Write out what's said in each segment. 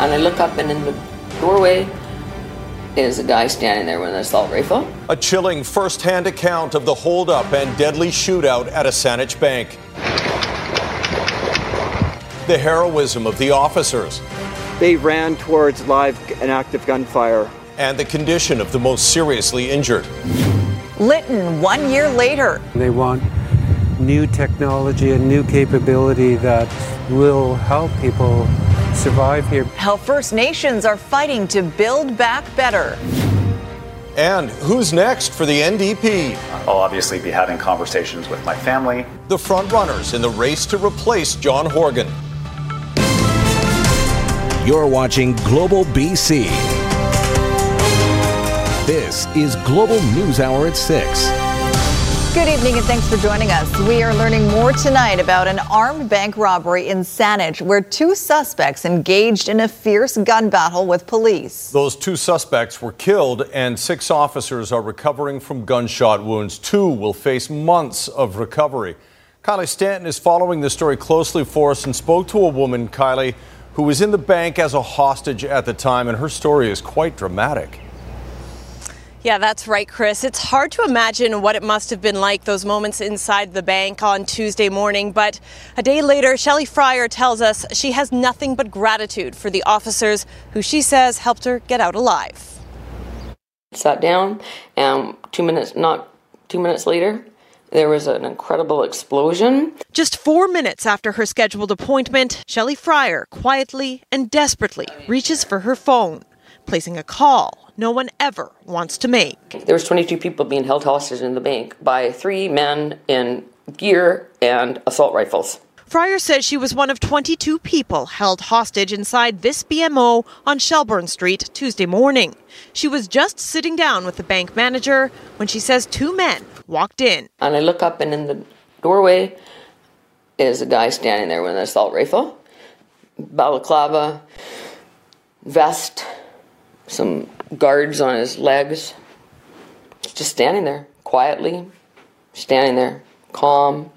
And I look up, and in the doorway is a guy standing there with an assault rifle. A chilling first hand account of the holdup and deadly shootout at a Saanich bank. The heroism of the officers. They ran towards live and active gunfire. And the condition of the most seriously injured. Lytton, one year later. They want new technology and new capability that will help people survive here. How First Nations are fighting to build back better. And who's next for the NDP? I'll obviously be having conversations with my family. The frontrunners in the race to replace John Horgan. You're watching Global BC. This is Global News Hour at 6. Good evening and thanks for joining us. We are learning more tonight about an armed bank robbery in Saanich where two suspects engaged in a fierce gun battle with police. Those two suspects were killed and six officers are recovering from gunshot wounds. Two will face months of recovery. Kylie Stanton is following the story closely for us and spoke to a woman, Kylie, who was in the bank as a hostage at the time, and her story is quite dramatic. Yeah, that's right, Chris. It's hard to imagine what it must have been like those moments inside the bank on Tuesday morning. But a day later, Shelley Fryer tells us she has nothing but gratitude for the officers who she says helped her get out alive. Sat down, and two minutes, not two minutes later, there was an incredible explosion. Just four minutes after her scheduled appointment, Shelley Fryer quietly and desperately reaches for her phone, placing a call no one ever wants to make. There was 22 people being held hostage in the bank by three men in gear and assault rifles. Fryer says she was one of 22 people held hostage inside this BMO on Shelbourne Street Tuesday morning. She was just sitting down with the bank manager when she says two men walked in. And I look up, and in the doorway is a guy standing there with an assault rifle, balaclava, vest, some guards on his legs, just standing there quietly, standing there calm,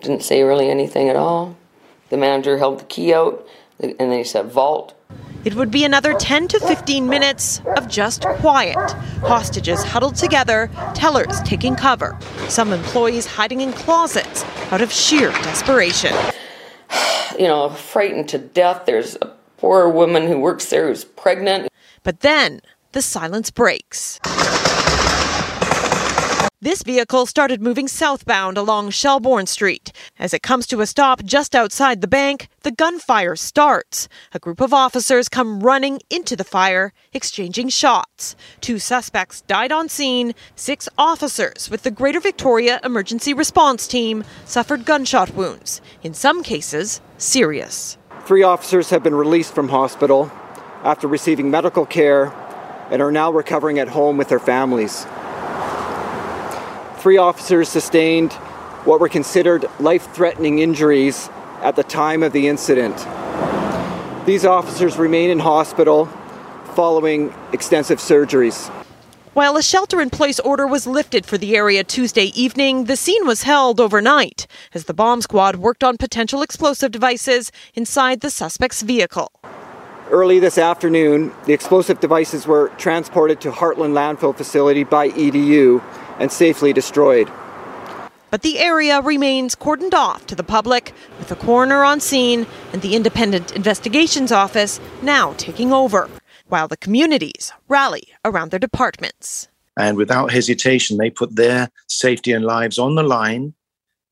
didn't say really anything at all. The manager held the key out, and then he said, Vault. It would be another 10 to 15 minutes of just quiet. Hostages huddled together, tellers taking cover, some employees hiding in closets out of sheer desperation. You know, frightened to death. There's a poor woman who works there who's pregnant. But then the silence breaks. This vehicle started moving southbound along Shelbourne Street. As it comes to a stop just outside the bank, the gunfire starts. A group of officers come running into the fire, exchanging shots. Two suspects died on scene. Six officers with the Greater Victoria Emergency Response Team suffered gunshot wounds, in some cases, serious. Three officers have been released from hospital after receiving medical care and are now recovering at home with their families. Three officers sustained what were considered life threatening injuries at the time of the incident. These officers remain in hospital following extensive surgeries. While a shelter in place order was lifted for the area Tuesday evening, the scene was held overnight as the bomb squad worked on potential explosive devices inside the suspect's vehicle. Early this afternoon, the explosive devices were transported to Hartland Landfill Facility by EDU and safely destroyed. But the area remains cordoned off to the public, with the coroner on scene and the Independent Investigations Office now taking over, while the communities rally around their departments. And without hesitation, they put their safety and lives on the line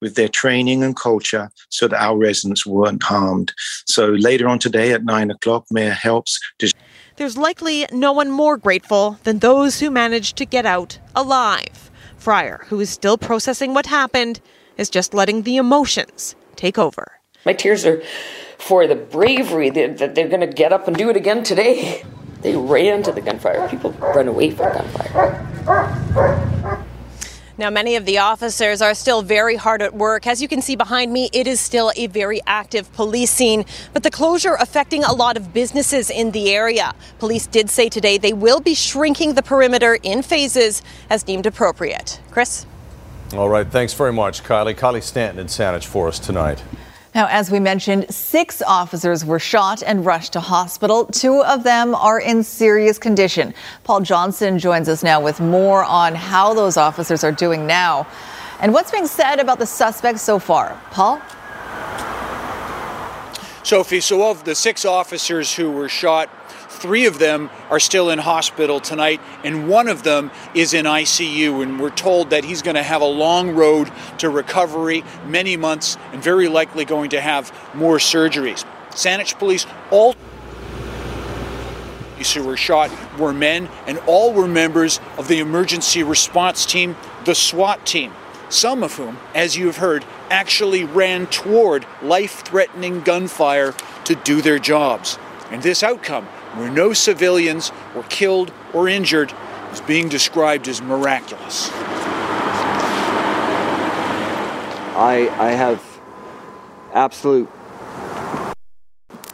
with their training and culture so that our residents weren't harmed. So later on today at nine o'clock, Mayor helps. There's likely no one more grateful than those who managed to get out alive. Fryer, who is still processing what happened, is just letting the emotions take over. My tears are for the bravery that they're going to get up and do it again today. They ran to the gunfire. People run away from gunfire. Now, many of the officers are still very hard at work. As you can see behind me, it is still a very active police scene, but the closure affecting a lot of businesses in the area. Police did say today they will be shrinking the perimeter in phases as deemed appropriate. Chris? All right, thanks very much, Kylie. Kylie Stanton in Saanich for us tonight. Now, as we mentioned, six officers were shot and rushed to hospital. Two of them are in serious condition. Paul Johnson joins us now with more on how those officers are doing now and what's being said about the suspects so far. Paul? Sophie, so of the six officers who were shot, Three of them are still in hospital tonight, and one of them is in ICU. And we're told that he's going to have a long road to recovery, many months, and very likely going to have more surgeries. Saanich police all who were shot were men, and all were members of the emergency response team, the SWAT team. Some of whom, as you've heard, actually ran toward life threatening gunfire to do their jobs. And this outcome where no civilians were killed or injured is being described as miraculous. I, I have absolute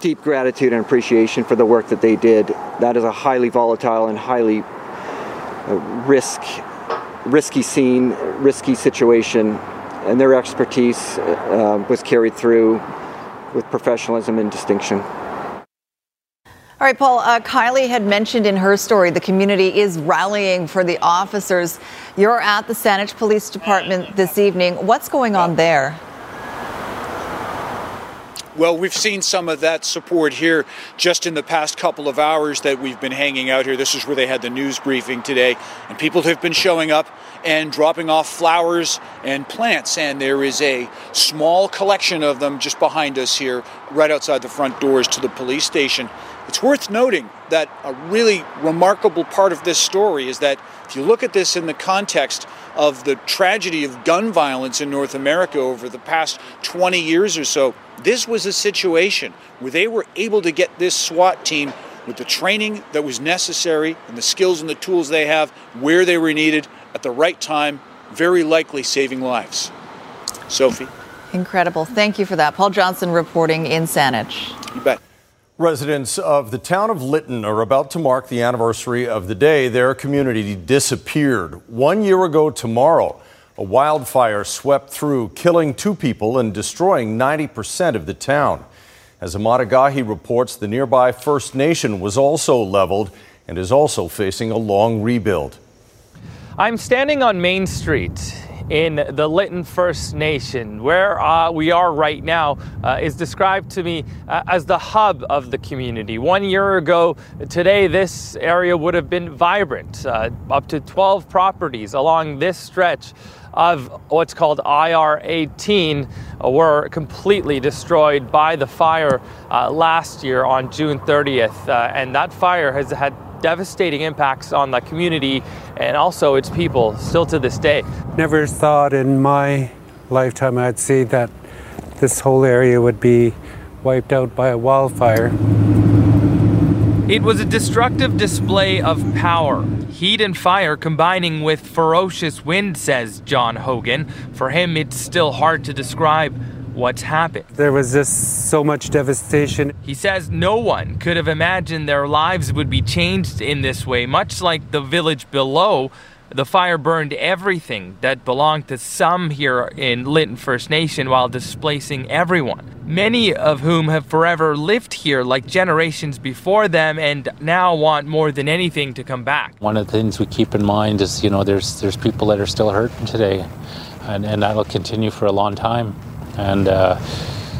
deep gratitude and appreciation for the work that they did. That is a highly volatile and highly uh, risk, risky scene, risky situation, and their expertise uh, was carried through with professionalism and distinction. All right, Paul, uh, Kylie had mentioned in her story the community is rallying for the officers. You're at the Saanich Police Department this evening. What's going on there? Well, we've seen some of that support here just in the past couple of hours that we've been hanging out here. This is where they had the news briefing today, and people have been showing up and dropping off flowers and plants. And there is a small collection of them just behind us here, right outside the front doors to the police station. It's worth noting that a really remarkable part of this story is that if you look at this in the context of the tragedy of gun violence in North America over the past 20 years or so, this was a situation where they were able to get this SWAT team with the training that was necessary and the skills and the tools they have where they were needed at the right time, very likely saving lives. Sophie. Incredible. Thank you for that. Paul Johnson reporting in Saanich. You bet. Residents of the town of Lytton are about to mark the anniversary of the day their community disappeared. One year ago tomorrow, a wildfire swept through, killing two people and destroying 90% of the town. As Emad Agahi reports, the nearby First Nation was also leveled and is also facing a long rebuild. I'm standing on Main Street in the Lytton First Nation. Where uh, we are right now uh, is described to me uh, as the hub of the community. One year ago today, this area would have been vibrant. Uh, up to 12 properties along this stretch of what's called IR 18 were completely destroyed by the fire uh, last year on June 30th. Uh, and that fire has had devastating impacts on the community and also its people still to this day. Never thought in my lifetime I'd see that this whole area would be wiped out by a wildfire. It was a destructive display of power, heat and fire combining with ferocious wind, says John Haugen. For him, it's still hard to describe what's happened. There was just so much devastation. He says no one could have imagined their lives would be changed in this way, much like the village below. The fire burned everything that belonged to some here in Lytton First Nation while displacing everyone. Many of whom have forever lived here like generations before them and now want more than anything to come back. One of the things we keep in mind is, you know, there's there's people that are still hurting today and, and that'll continue for a long time. And uh,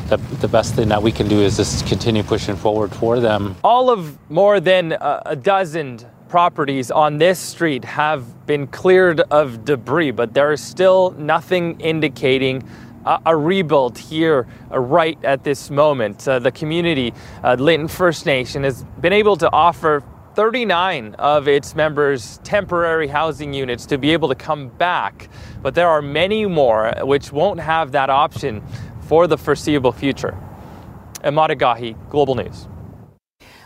the, the best thing that we can do is just continue pushing forward for them. All of more than a, a dozen properties on this street have been cleared of debris, but there is still nothing indicating a, rebuild here uh, right at this moment. Uh, the community, uh, Lytton First Nation, has been able to offer 39 of its members temporary housing units to be able to come back, but there are many more which won't have that option for the foreseeable future. Emad Agahi, Global News.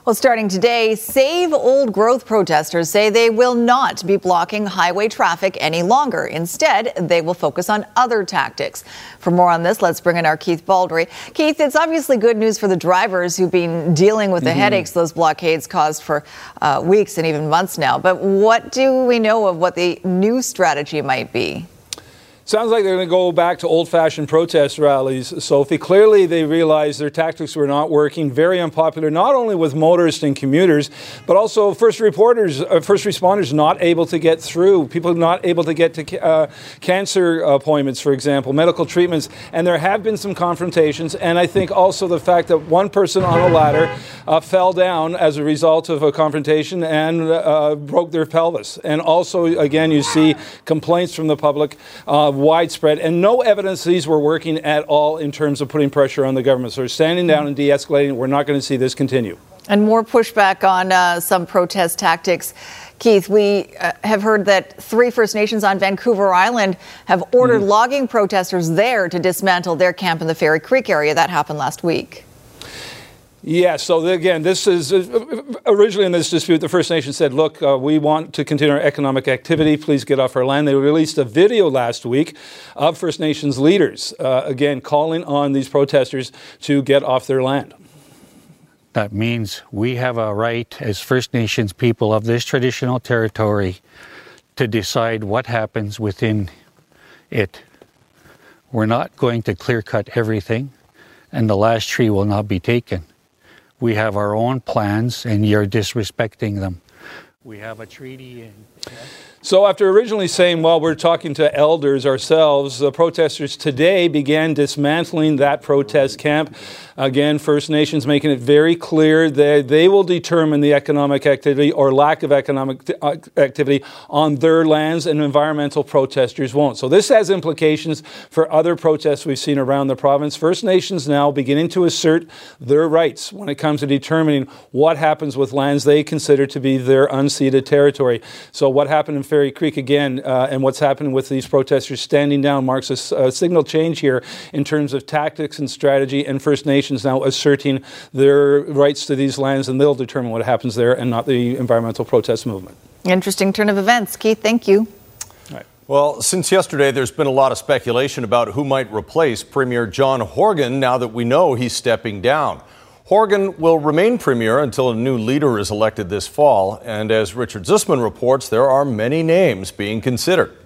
Well, starting today, Save Old Growth protesters say they will not be blocking highway traffic any longer. Instead, they will focus on other tactics. For more on this, let's bring in our Keith Baldrey. Keith, it's obviously good news for the drivers who've been dealing with the mm-hmm. headaches those blockades caused for uh, weeks and even months now. But what do we know of what the new strategy might be? Sounds like they're going to go back to old fashioned protest rallies, Sophie. Clearly, they realized their tactics were not working, very unpopular, not only with motorists and commuters, but also first reporters, uh, first responders not able to get through, people not able to get to uh, cancer appointments, for example, medical treatments. And there have been some confrontations. And I think also the fact that one person on a ladder uh, fell down as a result of a confrontation and uh, broke their pelvis. And also, again, you see complaints from the public uh, widespread, and no evidence these were working at all in terms of putting pressure on the government. So we're standing down and de escalating. We're not going to see this continue. And more pushback on uh, some protest tactics. Keith, we uh, have heard that three First Nations on Vancouver Island have ordered mm. logging protesters there to dismantle their camp in the Fairy Creek area. That happened last week. Yeah, so again, this is uh, originally in this dispute, the First Nation said, Look, uh, we want to continue our economic activity. Please get off our land. They released a video last week of First Nations leaders, uh, again, calling on these protesters to get off their land. That means we have a right as First Nations people of this traditional territory to decide what happens within it. We're not going to clear cut everything, and the last tree will not be taken we have our own plans and you're disrespecting them. We have a treaty in. So, after originally saying, well, we're talking to elders ourselves, the protesters today began dismantling that protest camp. Again, First Nations making it very clear that they will determine the economic activity or lack of economic uh, activity on their lands, and environmental protesters won't. So, this has implications for other protests we've seen around the province. First Nations now beginning to assert their rights when it comes to determining what happens with lands they consider to be their unceded territory. So, what happened in Fairy Creek again, uh, and what's happening with these protesters standing down marks a, a, signal change here in terms of tactics and strategy, and First Nations now asserting their rights to these lands, and they'll determine what happens there, and not the environmental protest movement. Interesting turn of events, Keith. Thank you. Well, since yesterday, there's been a lot of speculation about who might replace Premier John Horgan now that we know he's stepping down. Horgan will remain premier until a new leader is elected this fall. And as Richard Zussman reports, there are many names being considered.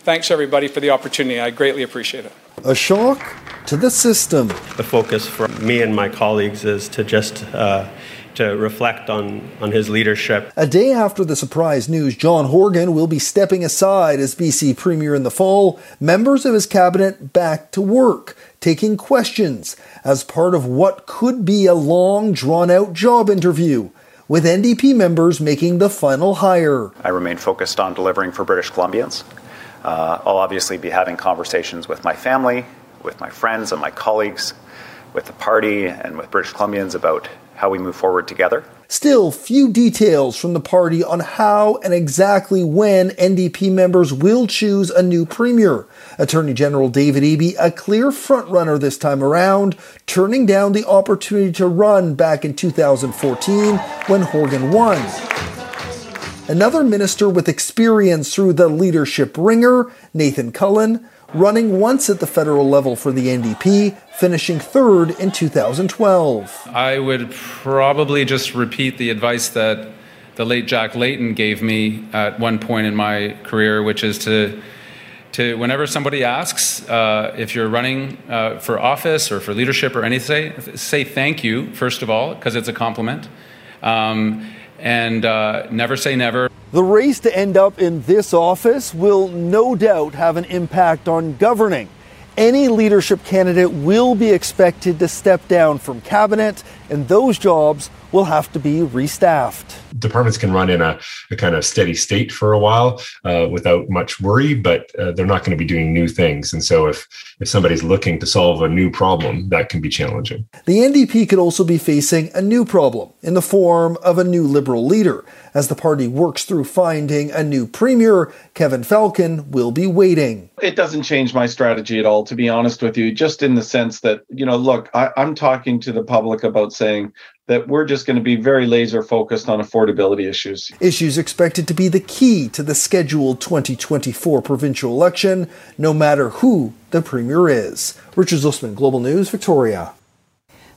Thanks, everybody, for the opportunity. I greatly appreciate it. A shock to the system. The focus for me and my colleagues is to just uh, to reflect on, on his leadership. A day after the surprise news, John Horgan will be stepping aside as BC Premier in the fall. Members of his cabinet back to work, taking questions as part of what could be a long, drawn out job interview with NDP members making the final hire. I remain focused on delivering for British Columbians. Uh, I'll obviously be having conversations with my family, with my friends and my colleagues, with the party, and with British Columbians about how we move forward together. Still, few details from the party on how and exactly when NDP members will choose a new premier. Attorney General David Eby, a clear frontrunner this time around, turning down the opportunity to run back in 2014 when Horgan won. Another minister with experience through the leadership ringer, Nathan Cullen, running once at the federal level for the NDP, finishing third in 2012. I would probably just repeat the advice that the late Jack Layton gave me at one point in my career, which is to to whenever somebody asks uh, if you're running uh, for office or for leadership or anything, say thank you first of all because it's a compliment, um, and uh, never say never. The race to end up in this office will no doubt have an impact on governing. Any leadership candidate will be expected to step down from cabinet and those jobs will have to be restaffed. Departments can run in a, a kind of steady state for a while uh, without much worry, but uh, they're not going to be doing new things. And so, if if somebody's looking to solve a new problem, that can be challenging. The NDP could also be facing a new problem in the form of a new Liberal leader. As the party works through finding a new premier, Kevin Falcon will be waiting. It doesn't change my strategy at all, to be honest with you, just in the sense that, you know, look, I, I'm talking to the public about saying that we're just going to be very laser focused on affordability issues. Issues expected to be the key to the scheduled 2024 provincial election, no matter who the premier is. Richard Zussman, Global News, Victoria.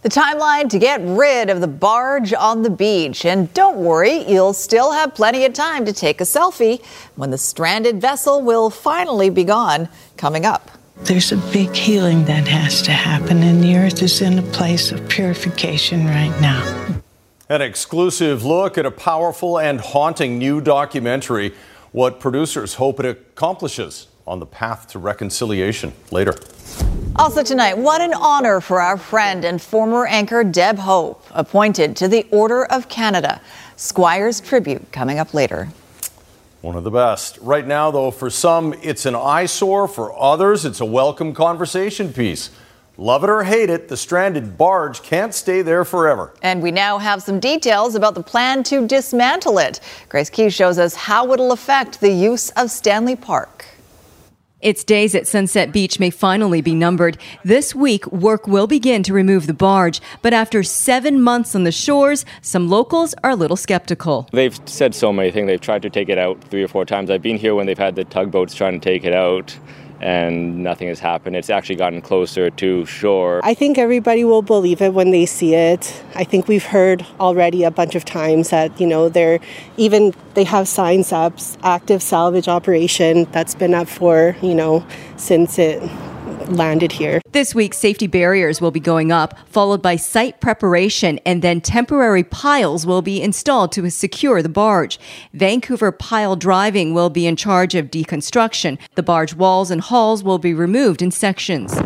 The timeline to get rid of the barge on the beach. And don't worry, you'll still have plenty of time to take a selfie when the stranded vessel will finally be gone coming up. There's a big healing that has to happen, and the earth is in a place of purification right now. An exclusive look at a powerful and haunting new documentary, what producers hope it accomplishes on the path to reconciliation. Later. Also tonight, what an honor for our friend and former anchor Deb Hope, appointed to the Order of Canada. Squire's tribute coming up later. One of the best. Right now, though, for some, it's an eyesore. For others, it's a welcome conversation piece. Love it or hate it, the stranded barge can't stay there forever. And we now have some details about the plan to dismantle it. Grace Ke shows us how it'll affect the use of Stanley Park. Its days at Sunset Beach may finally be numbered. This week, work will begin to remove the barge, but after seven months on the shores, some locals are a little skeptical. They've said so many things. They've tried to take it out three or four times. I've been here when they've had the tugboats trying to take it out and nothing has happened. It's actually gotten closer to shore. I think everybody will believe it when they see it. I think we've heard already a bunch of times that, you know, they're even they have signs up, active salvage operation that's been up for, you know, since it landed here. This week, safety barriers will be going up, followed by site preparation, and then temporary piles will be installed to secure the barge. Vancouver Pile Driving will be in charge of deconstruction. The barge walls and hulls will be removed in sections.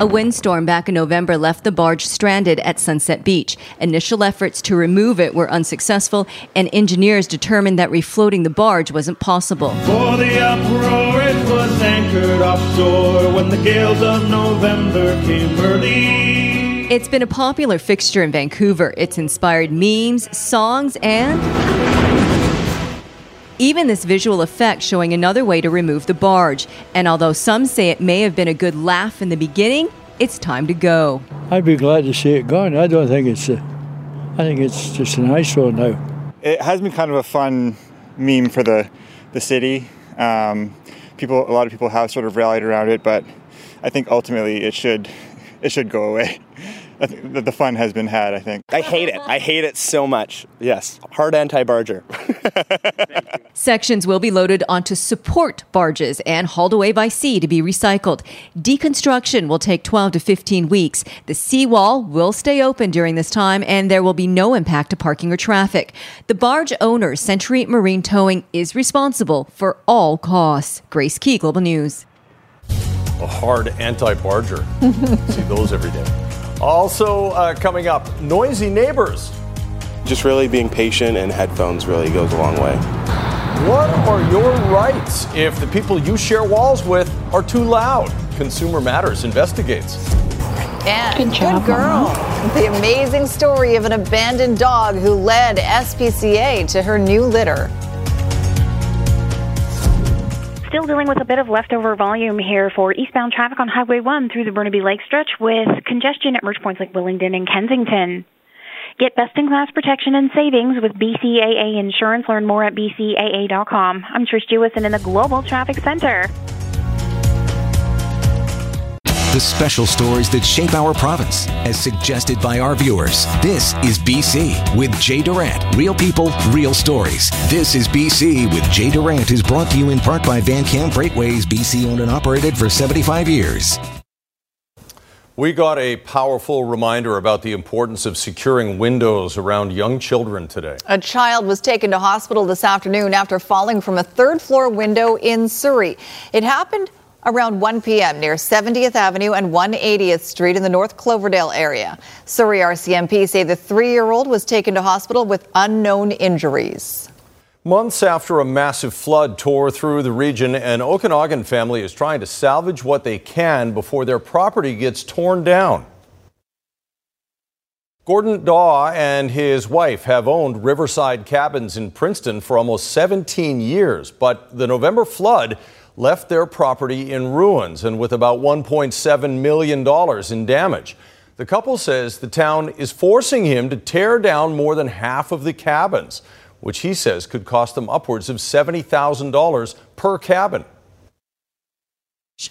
A windstorm back in November left the barge stranded at Sunset Beach. Initial efforts to remove it were unsuccessful, and engineers determined that refloating the barge wasn't possible. Was anchored offshore when the gales of November came early. It's been a popular fixture in Vancouver. It's inspired memes, songs, and even this visual effect showing another way to remove the barge. And although some say it may have been a good laugh in the beginning, it's time to go. I'd be glad to see it gone. I don't think it's a, I think it's just an eyesore now. It has been kind of a fun meme for the, the city. Um, people, a lot of people have sort of rallied around it, but I think ultimately it should, it should go away. the, the fun has been had, I think. I hate it. I hate it so much. Yes, hard anti-barger. Sections will be loaded onto support barges and hauled away by sea to be recycled. Deconstruction will take 12 to 15 weeks. The seawall will stay open during this time and there will be no impact to parking or traffic. The barge owner, Sentry Marine Towing, is responsible for all costs. Grace Ke, Global News. A hard anti-barger. See those every day. Also uh, coming up, noisy neighbors. Just really being patient and headphones really goes a long way. What are your rights if the people you share walls with are too loud? Consumer Matters investigates. And good, job, good girl. Mama. The amazing story of an abandoned dog who led SPCA to her new litter. Still dealing with a bit of leftover volume here for eastbound traffic on Highway 1 through the Burnaby Lake stretch with congestion at merge points like Willingdon and Kensington. Get best in class protection and savings with BCAA Insurance. Learn more at bcaa.com. I'm Trish Jewison in the Global Traffic Center. The special stories that shape our province, as suggested by our viewers. This is BC with Jay Durant. Real people, real stories. This is BC with Jay Durant is brought to you in part by Van Camp Freightways, BC owned and operated for 75 years. We got a powerful reminder about the importance of securing windows around young children today. A child was taken to hospital this afternoon after falling from a third floor window in Surrey. It happened Around 1 p.m. near 70th Avenue and 180th Street in the North Cloverdale area. Surrey RCMP say the three year old was taken to hospital with unknown injuries. Months after a massive flood tore through the region, an Okanagan family is trying to salvage what they can before their property gets torn down. Gordon Daw and his wife have owned riverside cabins in Princeton for almost 17 years, but the November flood left their property in ruins and with about $1.7 million in damage. The couple says the town is forcing him to tear down more than half of the cabins, which he says could cost them upwards of $70,000 per cabin.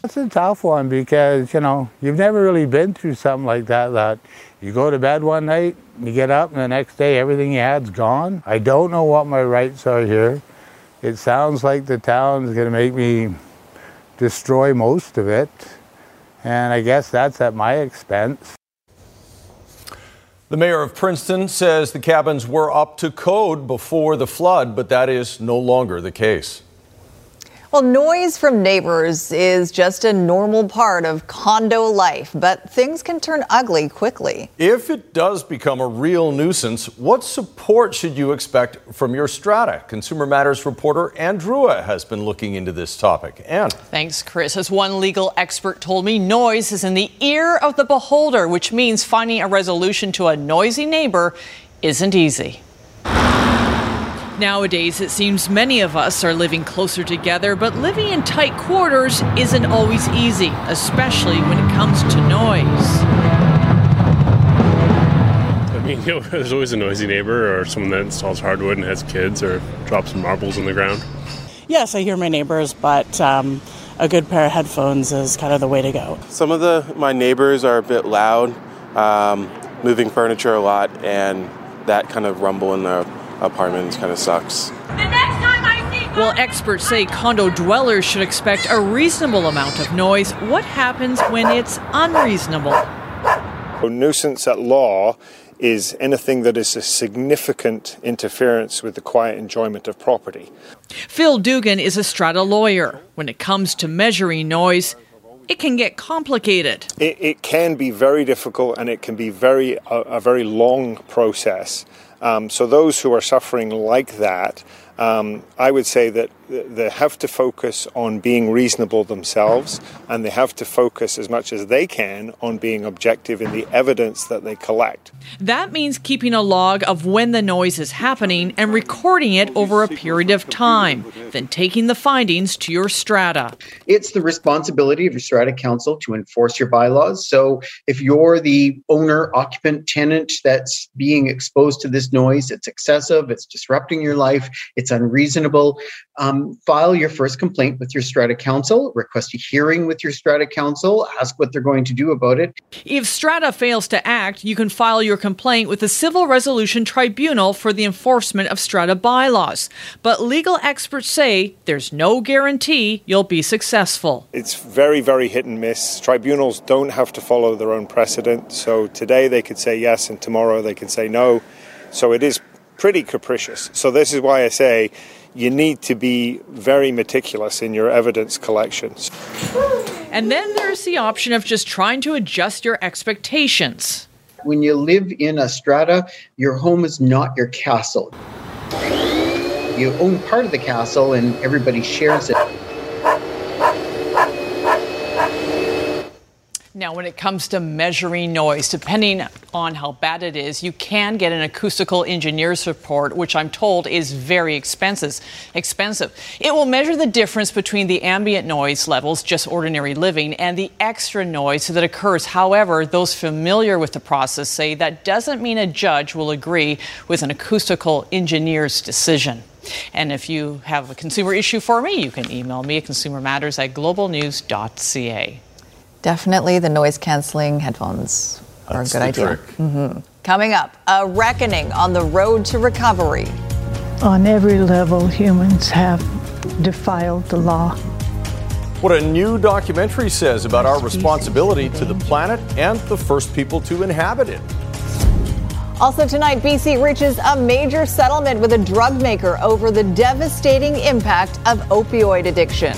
It's a tough one because, you know, you've never really been through something like that, that you go to bed one night, you get up, and the next day everything you had's gone. I don't know what my rights are here. It sounds like the town's going to make me destroy most of it, and I guess that's at my expense. The mayor of Princeton says the cabins were up to code before the flood, but that is no longer the case. Well, noise from neighbors is just a normal part of condo life, but things can turn ugly quickly. If it does become a real nuisance, what support should you expect from your strata? Consumer Matters reporter Anne Drewa has been looking into this topic. Anne. Thanks, Chris. As one legal expert told me, noise is in the ear of the beholder, which means finding a resolution to a noisy neighbor isn't easy. Nowadays, it seems many of us are living closer together, but living in tight quarters isn't always easy, especially when it comes to noise. I mean, you know, there's always a noisy neighbor or someone that installs hardwood and has kids or drops marbles on the ground. Yes, I hear my neighbors, but um, a good pair of headphones is kind of the way to go. Some of the my neighbors are a bit loud, um, moving furniture a lot, and that kind of rumble in the apartments kind of sucks. While experts say condo dwellers should expect a reasonable amount of noise, what happens when it's unreasonable? A nuisance at law is anything that is a significant interference with the quiet enjoyment of property. Phil Dougan is a strata lawyer. When it comes to measuring noise, it can get complicated. It, it can be very difficult and it can be very a, a very long process. Um, so those who are suffering like that, um, I would say that they have to focus on being reasonable themselves and they have to focus as much as they can on being objective in the evidence that they collect. That means keeping a log of when the noise is happening and recording it over a period of time, then taking the findings to your strata. It's the responsibility of your strata council to enforce your bylaws. So if you're the owner, occupant, tenant that's being exposed to this noise, it's excessive, it's disrupting your life, it's unreasonable. Um, file your first complaint with your strata council, request a hearing with your strata council, ask what they're going to do about it. If strata fails to act, you can file your complaint with the Civil Resolution Tribunal for the enforcement of strata bylaws. But legal experts say there's no guarantee you'll be successful. It's very, very hit and miss. Tribunals don't have to follow their own precedent. So today they could say yes, and tomorrow they can say no. So it is pretty capricious. So this is why I say you need to be very meticulous in your evidence collections. And then there's the option of just trying to adjust your expectations. When you live in a strata, your home is not your castle. You own part of the castle and everybody shares it. Now, when it comes to measuring noise, depending on how bad it is, you can get an acoustical engineer's report, which I'm told is very expensive. Expensive. It will measure the difference between the ambient noise levels, just ordinary living, and the extra noise that occurs. However, those familiar with the process say that doesn't mean a judge will agree with an acoustical engineer's decision. And if you have a consumer issue for me, you can email me at consumermatters at globalnews.ca. Definitely the noise canceling headphones are That's a good the idea. trick. Mhm. Coming up, a reckoning on the road to recovery. On every level, humans have defiled the law. What a new documentary says about our responsibility to the planet and the first people to inhabit it. Also tonight, BC reaches a major settlement with a drug maker over the devastating impact of opioid addiction.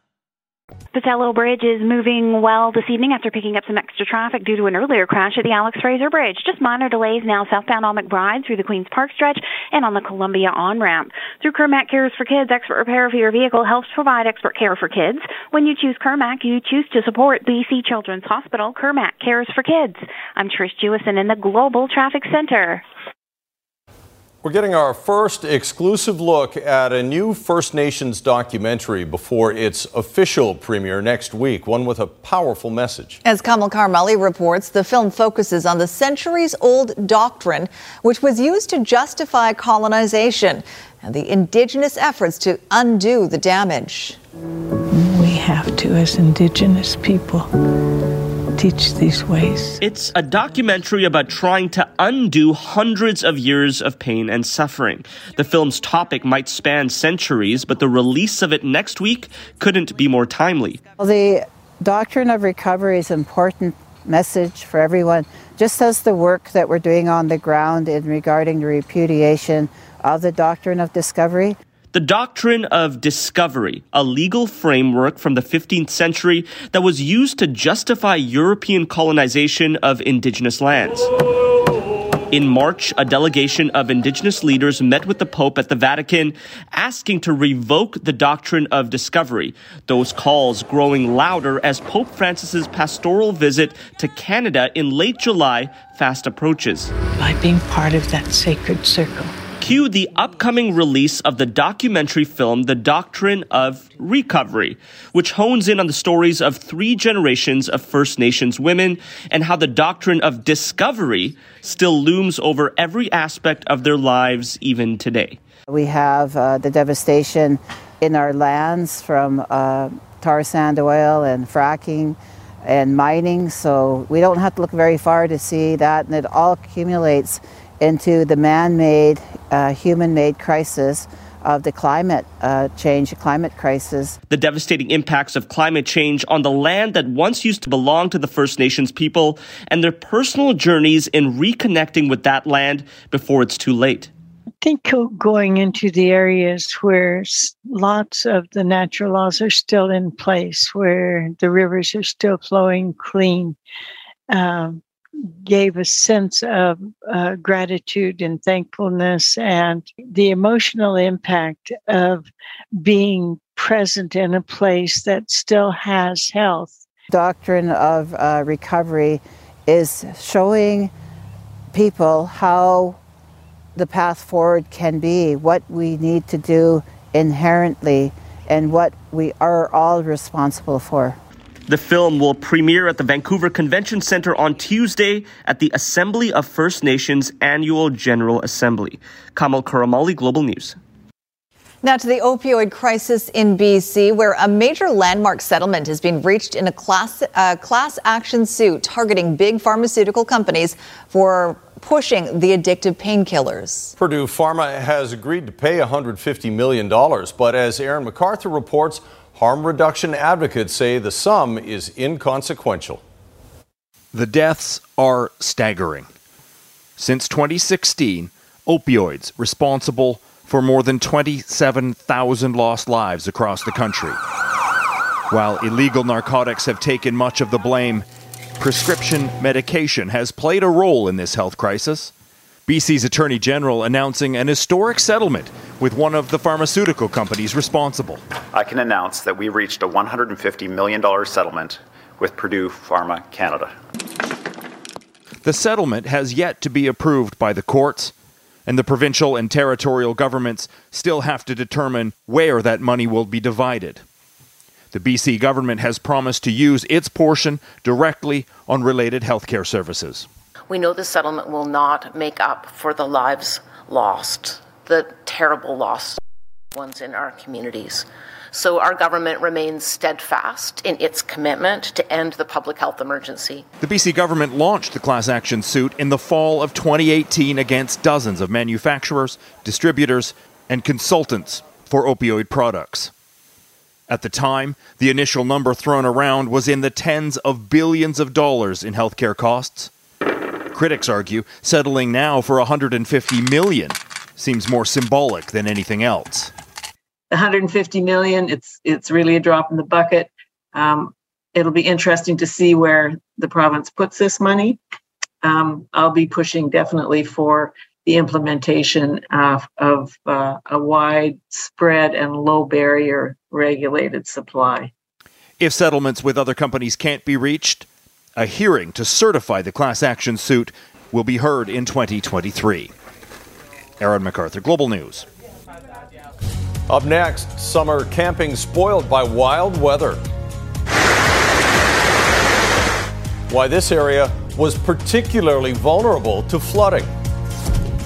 Pattullo Bridge is moving well this evening after picking up some extra traffic due to an earlier crash at the Alex Fraser Bridge. Just minor delays now southbound on McBride through the Queen's Park stretch and on the Columbia on-ramp. Through Kirmac Cares for Kids, expert repair for your vehicle helps provide expert care for kids. When you choose Kirmac, you choose to support BC Children's Hospital. Kirmac Cares for Kids. I'm Trish Jewison in the Global Traffic Center. We're getting our first exclusive look at a new First Nations documentary before its official premiere next week, one with a powerful message. As Kamil Karamali reports, the film focuses on the centuries old doctrine which was used to justify colonization and the indigenous efforts to undo the damage. We have to, as indigenous people, teach these ways. It's a documentary about trying to undo hundreds of years of pain and suffering. The film's topic might span centuries, but the release of it next week couldn't be more timely. Well, the doctrine of recovery is an important message for everyone, just as the work that we're doing on the ground in regarding the repudiation of the doctrine of discovery. The doctrine of discovery, a legal framework from the 15th century that was used to justify European colonization of indigenous lands. In March, a delegation of indigenous leaders met with the Pope at the Vatican, asking to revoke the doctrine of discovery. Those calls growing louder as Pope Francis's pastoral visit to Canada in late July fast approaches. By being part of that sacred circle. Cue the upcoming release of the documentary film The Doctrine of Recovery, which hones in on the stories of three generations of First Nations women and how the doctrine of discovery still looms over every aspect of their lives even today. We have uh, the devastation in our lands from uh, tar sand oil and fracking and mining, so we don't have to look very far to see that, and it all accumulates into the man-made, uh, human-made crisis of the climate uh, change, climate crisis. The devastating impacts of climate change on the land that once used to belong to the First Nations people and their personal journeys in reconnecting with that land before it's too late. I think going into the areas where lots of the natural laws are still in place, where the rivers are still flowing clean, um, gave a sense of uh, gratitude and thankfulness and the emotional impact of being present in a place that still has health. Doctrine of uh, recovery is showing people how the path forward can be, what we need to do inherently, and what we are all responsible for. The film will premiere at the Vancouver Convention Center on Tuesday at the Assembly of First Nations Annual General Assembly. Kamil Karamali, Global News. Now to the opioid crisis in BC, where a major landmark settlement has been reached in a class, uh, class action suit targeting big pharmaceutical companies for pushing the addictive painkillers. Purdue Pharma has agreed to pay $150 million, but as Aaron McArthur reports, Harm reduction advocates say the sum is inconsequential. The deaths are staggering. Since 2016, opioids responsible for more than 27,000 lost lives across the country. While illegal narcotics have taken much of the blame, prescription medication has played a role in this health crisis. BC's Attorney General announcing an historic settlement with one of the pharmaceutical companies responsible. I can announce that we reached a $150 million settlement with Purdue Pharma Canada. The settlement has yet to be approved by the courts, and the provincial and territorial governments still have to determine where that money will be divided. The BC government has promised to use its portion directly on related healthcare services. We know the settlement will not make up for the lives lost, the terrible loss ones in our communities. So our government remains steadfast in its commitment to end the public health emergency. The BC government launched the class action suit in the fall of 2018 against dozens of manufacturers, distributors, and consultants for opioid products. At the time, the initial number thrown around was in the tens of billions of dollars in healthcare costs. Critics argue settling now for 150 million seems more symbolic than anything else. 150 million, it's it's really a drop in the bucket. Um, it'll be interesting to see where the province puts this money. Um, I'll be pushing definitely for the implementation of, of uh, a widespread and low barrier regulated supply. If settlements with other companies can't be reached, a hearing to certify the class action suit will be heard in 2023. Aaron McArthur, Global News. Up next, summer camping spoiled by wild weather. Why this area was particularly vulnerable to flooding.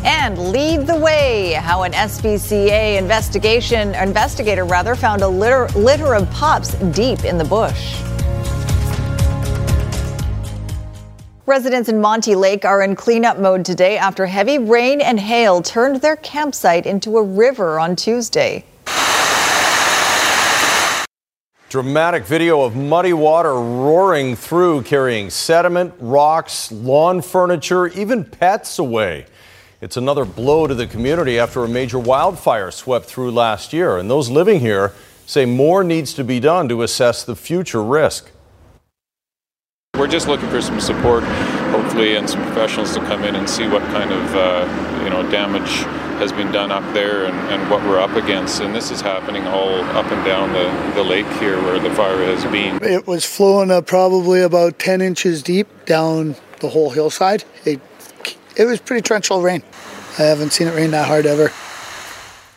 And lead the way how an SPCA investigation investigator rather found a litter, litter of pups deep in the bush. Residents in Monte Lake are in cleanup mode today after heavy rain and hail turned their campsite into a river on Tuesday. Dramatic video of muddy water roaring through, carrying sediment, rocks, lawn furniture, even pets away. It's another blow to the community after a major wildfire swept through last year, and those living here say more needs to be done to assess the future risk. We're just looking for some support, hopefully, and some professionals to come in and see what kind of uh, you know damage has been done up there and, and, what we're up against. And this is happening all up and down the, the lake here where the fire has been. It was flowing uh, probably about 10 inches deep down the whole hillside. It, it was pretty torrential rain. I haven't seen it rain that hard ever.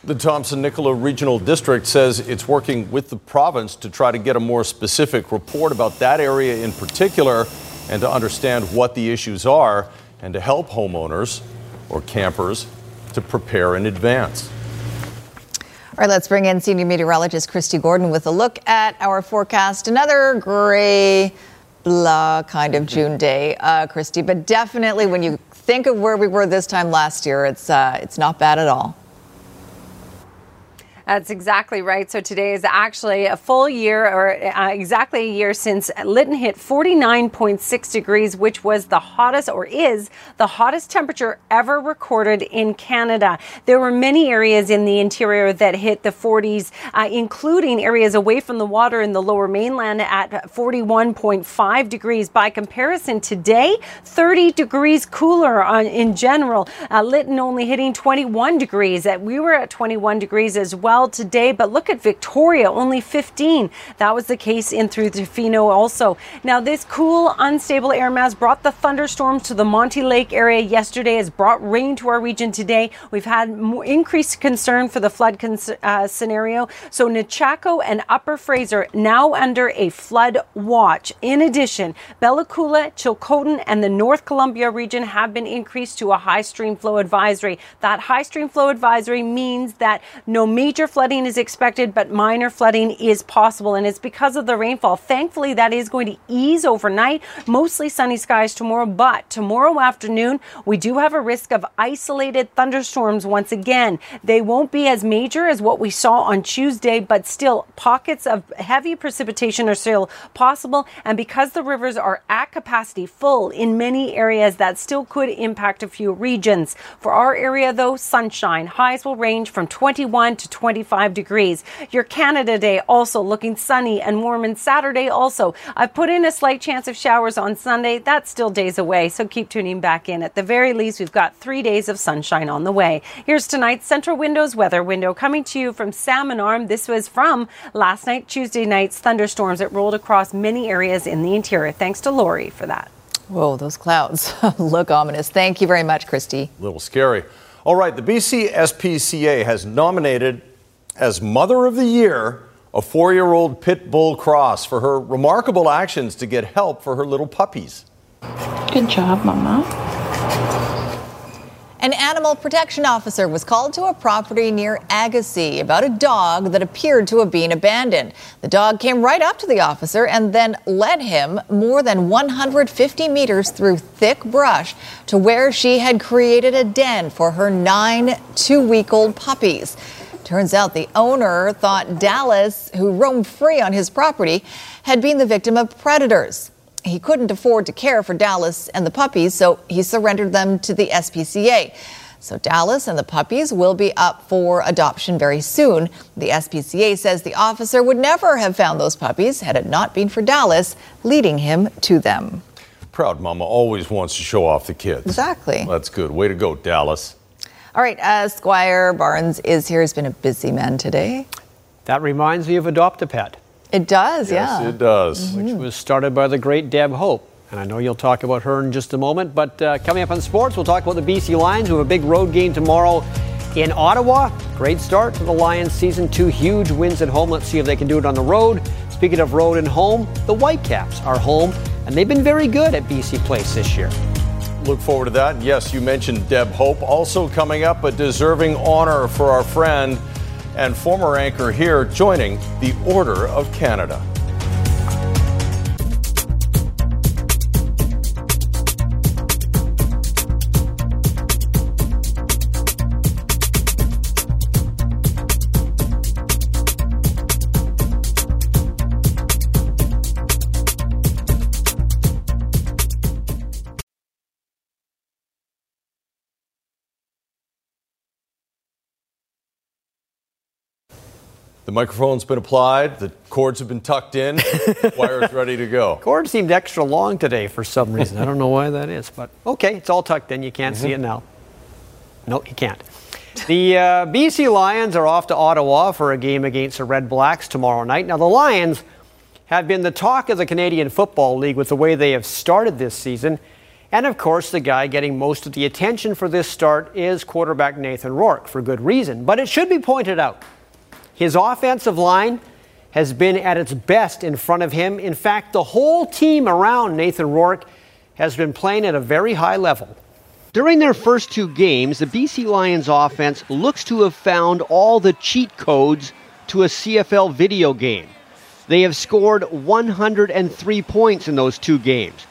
The Thompson Nicola Regional District says it's working with the province to try to get a more specific report about that area in particular and to understand what the issues are and to help homeowners or campers to prepare in advance. All right, let's bring in senior meteorologist Kristi Gordon with a look at our forecast. Another gray, blah kind of June day, uh, Kristi, but definitely when you think of where we were this time last year, it's, uh, it's not bad at all. That's exactly right. So today is actually a full year, or uh, exactly a year since Lytton hit 49.6 degrees, which was the hottest, or is the hottest temperature ever recorded in Canada. There were many areas in the interior that hit the 40s, uh, including areas away from the water in the lower mainland at 41.5 degrees. By comparison, today, 30 degrees cooler on, in general. Uh, Lytton only hitting 21 degrees. We were at 21 degrees as well today, but look at Victoria, only 15. That was the case in through Tofino also. Now, this cool, unstable air mass brought the thunderstorms to the Monte Lake area yesterday, has brought rain to our region today. We've had more increased concern for the flood cons- uh, scenario. So, Nechako and Upper Fraser now under a flood watch. In addition, Bella Coola, Chilcotin, and the North Columbia region have been increased to a high stream flow advisory. That high stream flow advisory means that no major flooding is expected, but minor flooding is possible, and it's because of the rainfall. Thankfully, that is going to ease overnight. Mostly sunny skies tomorrow, but tomorrow afternoon, we do have a risk of isolated thunderstorms once again. They won't be as major as what we saw on Tuesday, but still, pockets of heavy precipitation are still possible. And because the rivers are at capacity full in many areas, that still could impact a few regions. For our area, though, sunshine. Highs will range from 21 to 20. 25 degrees. Your Canada Day also looking sunny and warm, and Saturday also. I've put in a slight chance of showers on Sunday. That's still days away, so keep tuning back in. At the very least, we've got three days of sunshine on the way. Here's tonight's Centra Windows weather window coming to you from Salmon Arm. This was from last night, Tuesday night's thunderstorms that rolled across many areas in the interior. Thanks to Lori for that. Whoa, those clouds look ominous. Thank you very much, Kristi. A little scary. All right, the BC SPCA has nominated as Mother of the Year a four year old pit bull cross for her remarkable actions to get help for her little puppies. Good job, Mama. An animal protection officer was called to a property near Agassiz about a dog that appeared to have been abandoned. The dog came right up to the officer and then led him more than 150 meters through thick brush to where she had created a den for her nine two week old puppies. Turns out the owner thought Dallas, who roamed free on his property, had been the victim of predators. He couldn't afford to care for Dallas and the puppies, so he surrendered them to the SPCA. So Dallas and the puppies will be up for adoption very soon. The SPCA says the officer would never have found those puppies had it not been for Dallas leading him to them. Proud mama always wants to show off the kids. Exactly. That's good. Way to go, Dallas. All right, uh, Squire Barnes is here. He's been a busy man today. That reminds me of Adopt a Pet. It does, yes, yeah. it does. Which was started by the great Deb Hope. And I know you'll talk about her in just a moment. But uh, coming up on sports, we'll talk about the BC Lions, who have a big road game tomorrow in Ottawa. Great start to the Lions season. Two huge wins at home. Let's see if they can do it on the road. Speaking of road and home, the Whitecaps are home, and they've been very good at BC Place this year. Look forward to that. Yes, you mentioned Deb Hope. Also coming up, a deserving honor for our friend and former anchor here joining the Order of Canada. The microphone's been applied, the cords have been tucked in, wires ready to go. Cord seemed extra long today for some reason. I don't know why that is, but okay, it's all tucked in. You can't see it now. No, you can't. The uh, BC Lions are off to Ottawa for a game against the Red Blacks tomorrow night. Now, the Lions have been the talk of the Canadian Football League with the way they have started this season. And of course, the guy getting most of the attention for this start is quarterback Nathan Rourke for good reason. But it should be pointed out his offensive line has been at its best in front of him. In fact, the whole team around Nathan Rourke has been playing at a very high level. During their first two games, the BC Lions offense looks to have found all the cheat codes to a CFL video game. They have scored 103 points in those two games.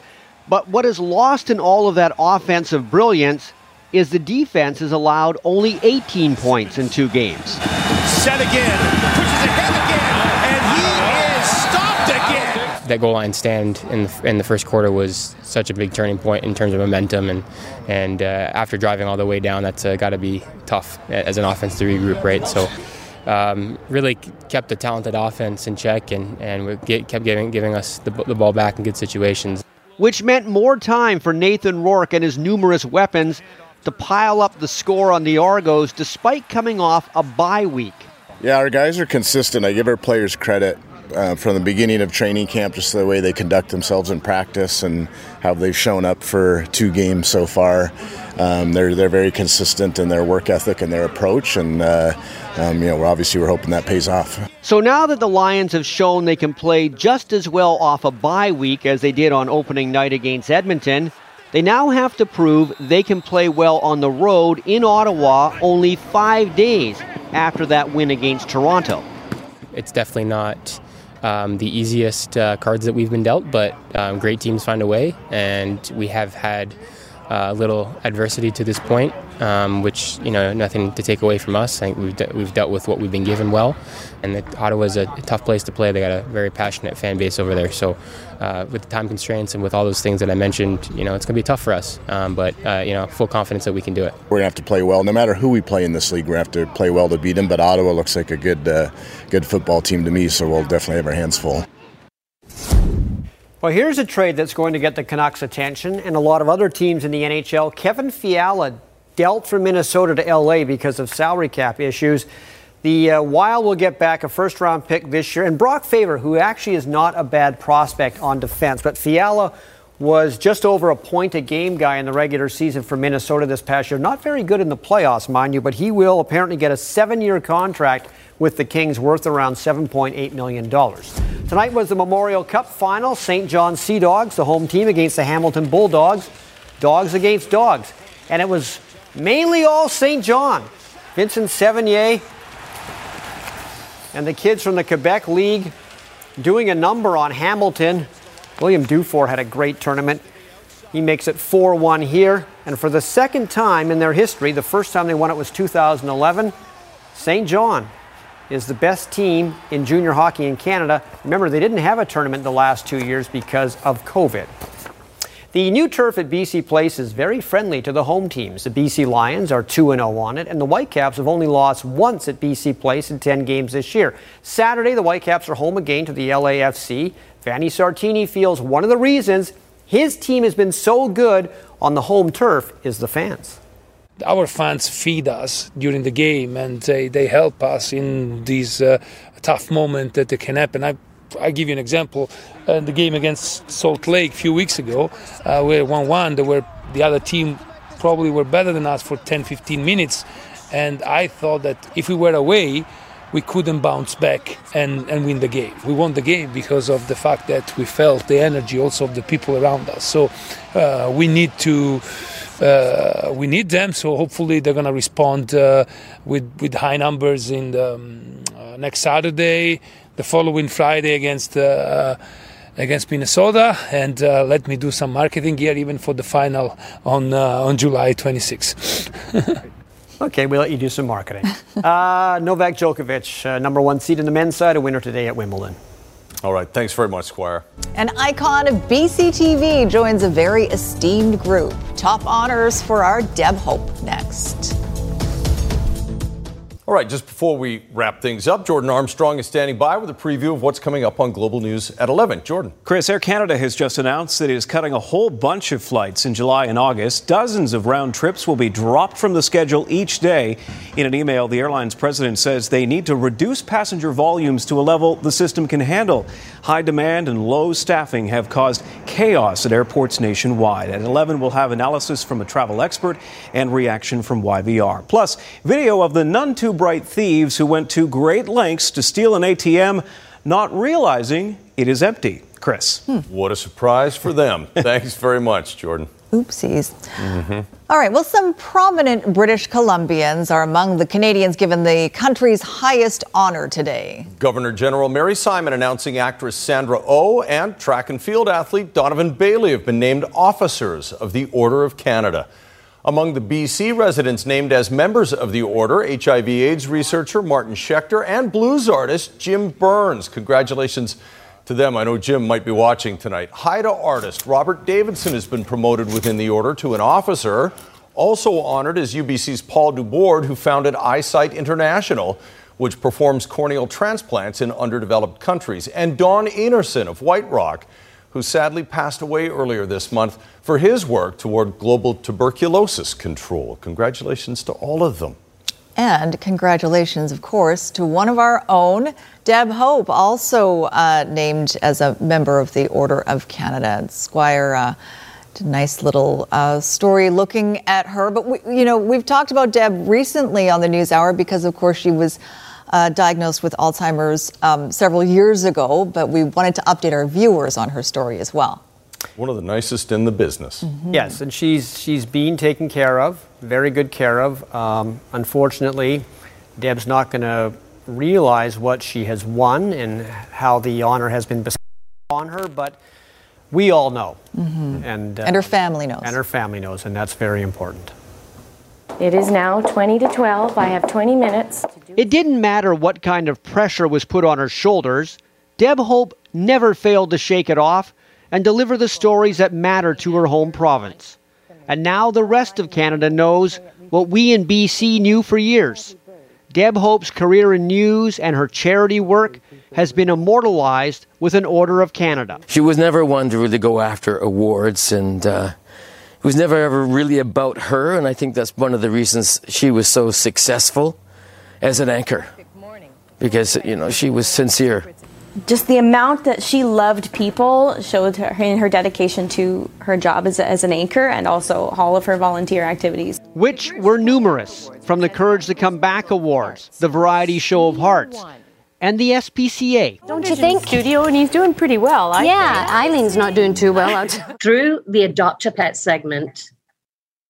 But what is lost in all of that offensive brilliance is the defense has allowed only 18 points in two games. Set again, pushes ahead again, and he is stopped again. that goal line stand in the, in the first quarter was such a big turning point in terms of momentum. And and uh, after driving all the way down that's uh, got to be tough as an offense to regroup right? So um, really kept the talented offense in check and and we get, kept giving giving us the, the ball back in good situations. Which meant more time for Nathan Rourke and his numerous weapons to pile up the score on the Argos despite coming off a bye week. Yeah, our guys are consistent. I give our players credit uh, from the beginning of training camp, just the way they conduct themselves in practice and how they've shown up for two games so far. Um, they're they're very consistent in their work ethic and their approach, and uh, um, you know, we're obviously we're hoping that pays off. So now that the Lions have shown they can play just as well off a bye week as they did on opening night against Edmonton, they now have to prove they can play well on the road in Ottawa only five days after that win against Toronto. it's definitely not um, the easiest uh, cards that we've been dealt, but um, great teams find a way, and we have had a little adversity to this point, um, which you know nothing to take away from us. I think we've de- we've dealt with what we've been given well, and that Ottawa's a tough place to play. They got a very passionate fan base over there, so. Uh, with the time constraints and with all those things that I mentioned, you know, it's going to be tough for us. Um, but uh, you know, full confidence that we can do it. We're gonna have to play well, no matter who we play in this league. We have to play well to beat them. But Ottawa looks like a good, uh, good football team to me, so we'll definitely have our hands full. Well, here's a trade that's going to get the Canucks' attention and a lot of other teams in the NHL. Kevin Fiala dealt from Minnesota to LA because of salary cap issues. The uh, Wild will get back a first round pick this year, and Brock Faber, who actually is not a bad prospect on defense, but Fiala was just over a point a game guy in the regular season for Minnesota this past year. Not very good in the playoffs, mind you, but he will apparently get a seven year contract with the Kings worth around $7.8 million. Tonight was the Memorial Cup final. Saint John Sea Dogs, the home team, against the Hamilton Bulldogs. Dogs against dogs. And it was mainly all Saint John. Vincent Sevigny and the kids from the Quebec League doing a number on Hamilton. William Dufour had a great tournament. He makes it 4 1 here. And for the second time in their history, the first time they won it was 2011, Saint John is the best team in junior hockey in Canada. Remember, they didn't have a tournament the last two years because of COVID. The new turf at BC Place is very friendly to the home teams. The BC Lions are 2 0 on it, and the Whitecaps have only lost once at BC Place in 10 games this year. Saturday, the Whitecaps are home again to the LAFC. Vanni Sartini feels one of the reasons his team has been so good on the home turf is the fans. Our fans feed us during the game and they, they help us in these uh, tough moments that can happen. I I give you an example. Uh, the game against Salt Lake a few weeks ago, uh, we were 1 1. There were the other team probably were better than us for 10 15 minutes. And I thought that if we were away, we couldn't bounce back and, and win the game. We won the game because of the fact that we felt the energy also of the people around us. So uh, we need to. Uh, we need them, so hopefully they're going to respond uh, with with high numbers in the, um, uh, next Saturday the following Friday against uh, against Minnesota, and uh, let me do some marketing here even for the final on uh, on July 26. okay, we'll let you do some marketing. Uh, Novak Djokovic, uh, number one seed in the men's side, a winner today at Wimbledon. All right, thanks very much, Squire. An icon of BCTV joins a very esteemed group. Top honors for our Deb Hope next. All right, just before we wrap things up, Jordan Armstrong is standing by with a preview of what's coming up on Global News at 11. Jordan. Chris, Air Canada has just announced that it is cutting a whole bunch of flights in July and August. Dozens of round trips will be dropped from the schedule each day. In an email, the airline's president says they need to reduce passenger volumes to a level the system can handle. High demand and low staffing have caused chaos at airports nationwide. At 11, we'll have analysis from a travel expert and reaction from YVR. Plus, video of the none too bright thieves who went to great lengths to steal an ATM, not realizing it is empty. Chris. Hmm. What a surprise for them. Thanks very much, Jordan. Oopsies. Mm-hmm. All right. Well, some prominent British Columbians are among the Canadians given the country's highest honor today. Governor General Mary Simon announcing actress Sandra O oh and track and field athlete Donovan Bailey have been named officers of the Order of Canada. Among the BC residents named as members of the order, HIV AIDS researcher Martin Schechter and blues artist Jim Byrnes. Congratulations to them. I know Jim might be watching tonight. Haida artist Robert Davidson has been promoted within the order to an officer. Also honored is UBC's Paul Dubord, who founded Eyesight International, which performs corneal transplants in underdeveloped countries, and Don Enarson of White Rock who sadly passed away earlier this month for his work toward global tuberculosis control. Congratulations to all of them. And congratulations, of course, to one of our own, Deb Hope, also uh, named as a member of the Order of Canada. Squire, uh, a nice little uh, story looking at her. But, we, you know, we've talked about Deb recently on the News Hour because, of course, she was uh, diagnosed with Alzheimer's um, several years ago, but we wanted to update our viewers on her story as well. One of the nicest in the business. Mm-hmm. Yes, and she's she's being taken care of, very good care of. Um, unfortunately, Deb's not going to realize what she has won and how the honor has been bestowed on her, but we all know, mm-hmm. and uh, and her family knows, and her family knows, and that's very important. It is now 20 to 12. I have 20 minutes. It didn't matter what kind of pressure was put on her shoulders. Deb Hope never failed to shake it off and deliver the stories that matter to her home province. And now the rest of Canada knows what we in BC knew for years. Deb Hope's career in news and her charity work has been immortalized with an Order of Canada. She was never one to really go after awards, and uh, it was never ever really about her, and I think that's one of the reasons she was so successful as an anchor. Because, you know, she was sincere. Just the amount that she loved people showed her in her dedication to her job as, as an anchor and also all of her volunteer activities. Which were numerous, from the Courage to Come Back Awards, the Variety Show of Hearts, and the SPCA. Don't you think? Studio, and he's doing pretty well. I yeah, think. Eileen's not doing too well. Through the Adopt a Pet segment,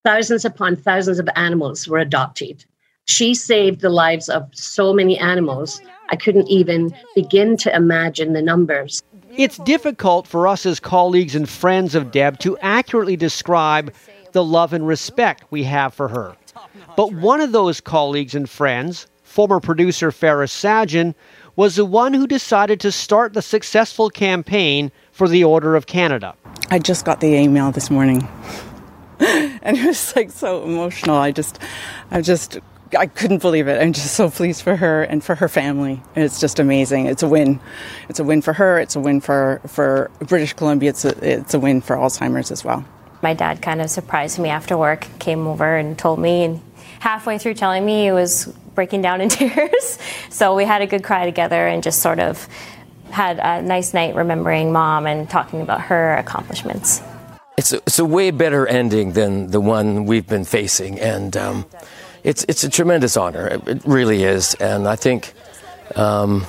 thousands upon thousands of animals were adopted. She saved the lives of so many animals, I couldn't even begin to imagine the numbers. It's difficult for us as colleagues and friends of Deb to accurately describe the love and respect we have for her. But one of those colleagues and friends, former producer Ferris Sajan, was the one who decided to start the successful campaign for the Order of Canada. I just got the email this morning. and it was like so emotional. I just, I just, I couldn't believe it. I'm just so pleased for her and for her family. It's just amazing. It's a win. It's a win for her. It's a win for, for British Columbia. It's a, it's a win for Alzheimer's as well. My dad kind of surprised me after work, came over and told me, and halfway through telling me, he was breaking down in tears. so we had a good cry together and just sort of had a nice night remembering mom and talking about her accomplishments. It's a, it's a way better ending than the one we've been facing, and um, it's it's a tremendous honor. It, it really is, and I think um,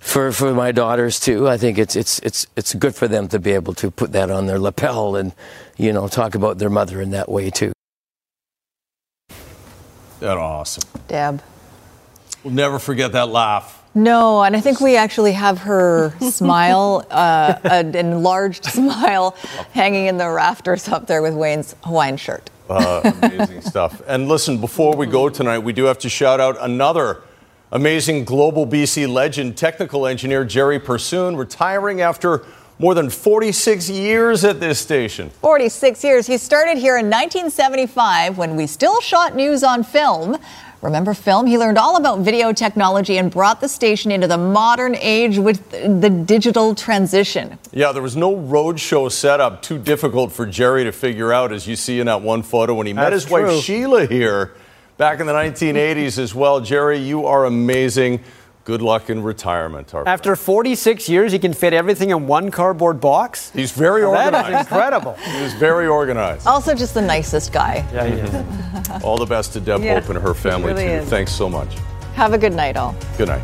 for for my daughters too. I think it's it's it's it's good for them to be able to put that on their lapel and you know talk about their mother in that way too. That awesome. Deb. We'll never forget that laugh. No, and I think we actually have her smile, uh, an enlarged smile, hanging in the rafters up there with Wayne's Hawaiian shirt. Uh, amazing stuff. And listen, before we go tonight, we do have to shout out another amazing global BC legend, technical engineer Jerry Pursoon, retiring after more than 46 years at this station. 46 years. He started here in 1975 when we still shot news on film. Remember film? He learned all about video technology and brought the station into the modern age with the digital transition. Yeah, there was no roadshow setup too difficult for Jerry to figure out, as you see in that one photo when he met That's his wife. Sheila here back in the 1980s as well. Jerry, you are amazing. Good luck in retirement. Our After 46 years, he can fit everything in one cardboard box. He's very That is organized. incredible. He was very organized. Also, just the nicest guy. Yeah, he is. All the best to Deb Yeah, Hope and her family, really too. is. Thanks so much. Have a good night, all. Good night.